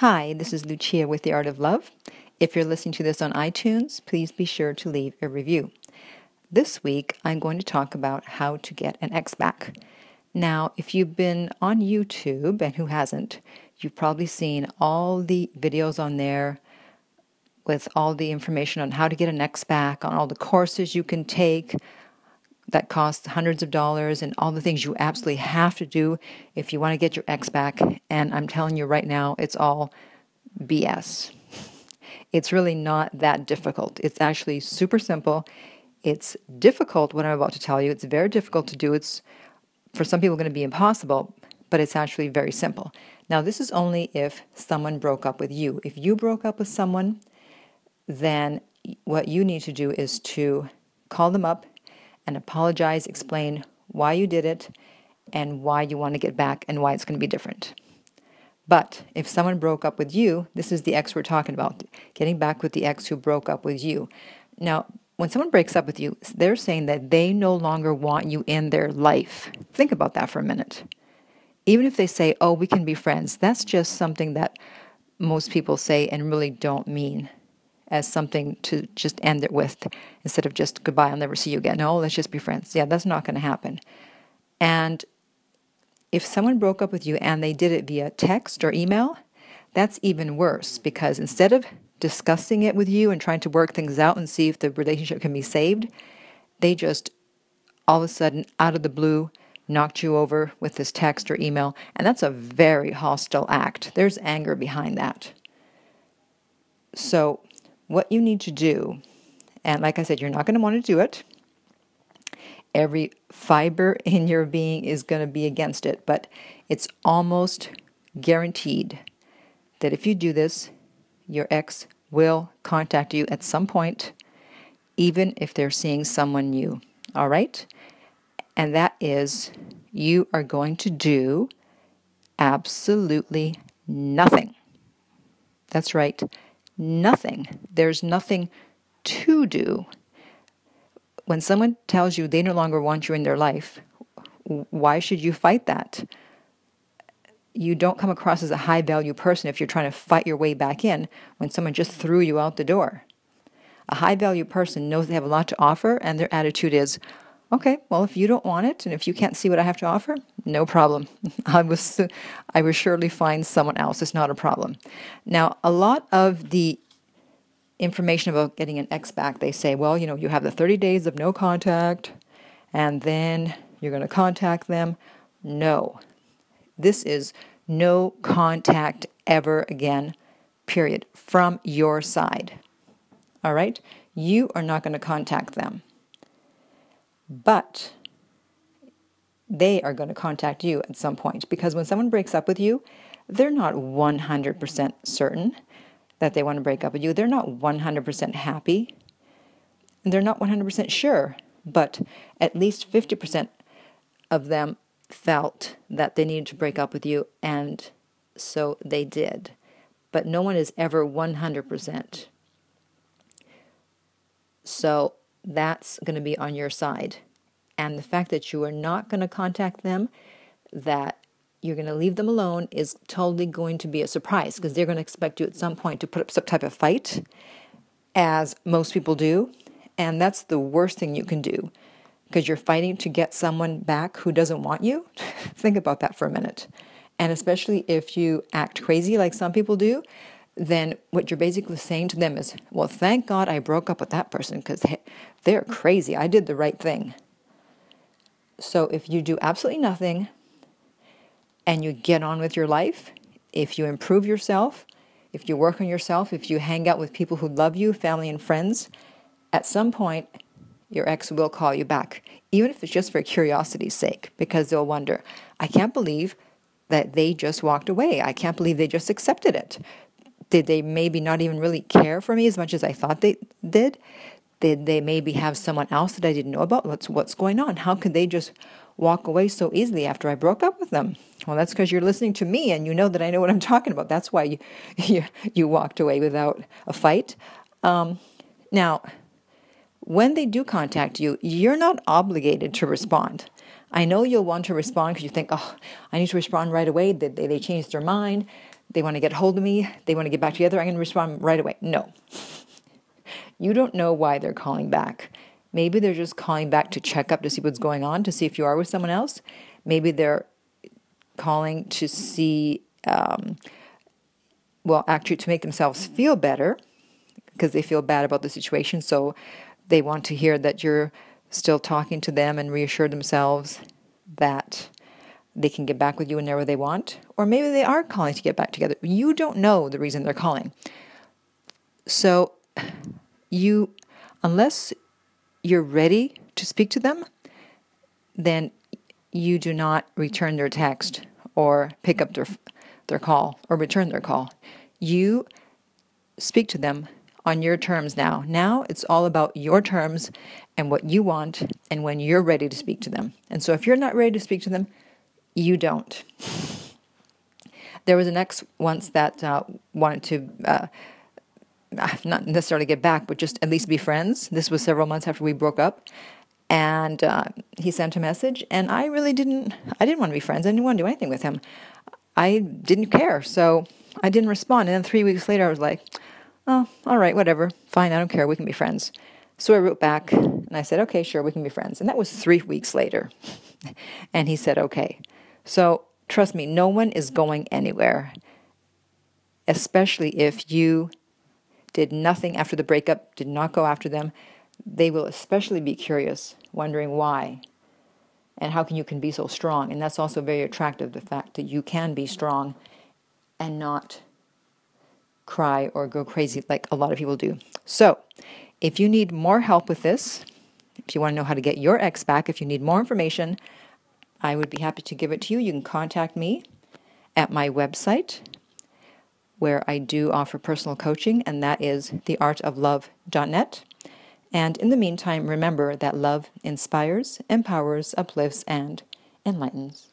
Hi, this is Lucia with The Art of Love. If you're listening to this on iTunes, please be sure to leave a review. This week, I'm going to talk about how to get an ex back. Now, if you've been on YouTube, and who hasn't, you've probably seen all the videos on there with all the information on how to get an ex back, on all the courses you can take that costs hundreds of dollars, and all the things you absolutely have to do if you want to get your ex back. And I'm telling you right now, it's all BS. It's really not that difficult. It's actually super simple. It's difficult what I'm about to tell you. It's very difficult to do. It's for some people going to be impossible, but it's actually very simple. Now, this is only if someone broke up with you. If you broke up with someone, then what you need to do is to call them up and apologize, explain why you did it and why you want to get back and why it's going to be different. But if someone broke up with you, this is the ex we're talking about, getting back with the ex who broke up with you. Now, when someone breaks up with you, they're saying that they no longer want you in their life. Think about that for a minute. Even if they say, oh, we can be friends, that's just something that most people say and really don't mean as something to just end it with instead of just goodbye, I'll never see you again. No, let's just be friends. Yeah, that's not going to happen. And if someone broke up with you and they did it via text or email, that's even worse because instead of discussing it with you and trying to work things out and see if the relationship can be saved, they just all of a sudden, out of the blue, knocked you over with this text or email. And that's a very hostile act. There's anger behind that. So, what you need to do, and like I said, you're not going to want to do it. Every fiber in your being is going to be against it, but it's almost guaranteed that if you do this, your ex will contact you at some point, even if they're seeing someone new. All right? And that is you are going to do absolutely nothing. That's right nothing. There's nothing to do. When someone tells you they no longer want you in their life, why should you fight that? You don't come across as a high value person if you're trying to fight your way back in when someone just threw you out the door. A high value person knows they have a lot to offer, and their attitude is, okay, well, if you don't want it and if you can't see what I have to offer, no problem. I was, I will surely find someone else. It's not a problem. Now, a lot of the information about getting an ex back, they say, well, you know, you have the 30 days of no contact and then you're going to contact them. No. This is no contact ever again, period, from your side. All right? You are not going to contact them. But they are going to contact you at some point because when someone breaks up with you, they're not 100% certain that they want to break up with you. They're not 100% happy. They're not 100% sure, but at least 50% of them felt that they needed to break up with you, and so they did. But no one is ever 100%. So that's going to be on your side. And the fact that you are not going to contact them, that you're going to leave them alone, is totally going to be a surprise because they're going to expect you at some point to put up some type of fight, as most people do. And that's the worst thing you can do because you're fighting to get someone back who doesn't want you. Think about that for a minute. And especially if you act crazy like some people do, then what you're basically saying to them is, well, thank God I broke up with that person because they're crazy. I did the right thing. So if you do absolutely nothing and you get on with your life, if you improve yourself, if you work on yourself, if you hang out with people who love you, family and friends, at some point your ex will call you back, even if it's just for curiosity's sake, because they'll wonder, I can't believe that they just walked away. I can't believe they just accepted it did they maybe not even really care for me as much as I thought they did? Did they maybe have someone else that I didn't know about? What's what's going on? How could they just walk away so easily after I broke up with them? Well, that's because you're listening to me and you know that I know what I'm talking about. That's why you you, you walked away without a fight. Um, now, when they do contact you, you're not obligated to respond. I know you'll want to respond because you think, oh, I need to respond right away. They, they, they changed their mind they want to get hold of me, they want to get back together, I'm going to respond right away. No. You don't know why they're calling back. Maybe they're just calling back to check up to see what's going on, to see if you are with someone else. Maybe they're calling to see, um, well, actually to make themselves feel better because they feel bad about the situation. So they want to hear that you're still talking to them and reassure themselves that they can get back with you whenever they want. Or maybe they are calling to get back together. You don't know the reason they're calling. So you, unless you're ready to speak to them, then you do not return their text or pick up their their call or return their call. You speak to them on your terms now. Now it's all about your terms and what you want and when you're ready to speak to them. And so if you're not ready to speak to them, you don't. There was an ex once that uh, wanted to. Uh, not necessarily get back, but just at least be friends. This was several months after we broke up, and uh, he sent a message, and I really didn't. I didn't want to be friends. I didn't want to do anything with him. I didn't care, so I didn't respond. And then three weeks later, I was like, "Oh, all right, whatever, fine. I don't care. We can be friends." So I wrote back, and I said, "Okay, sure, we can be friends." And that was three weeks later, and he said, "Okay." So trust me, no one is going anywhere, especially if you did nothing after the breakup, did not go after them, they will especially be curious, wondering why and how can you can be so strong. And that's also very attractive, the fact that you can be strong and not cry or go crazy like a lot of people do. So, if you need more help with this, if you want to know how to get your ex back, if you need more information, I would be happy to give it to you. You can contact me at my website, where I do offer personal coaching, and that is theartoflove.net. And in the meantime, remember that love inspires, empowers, uplifts, and enlightens.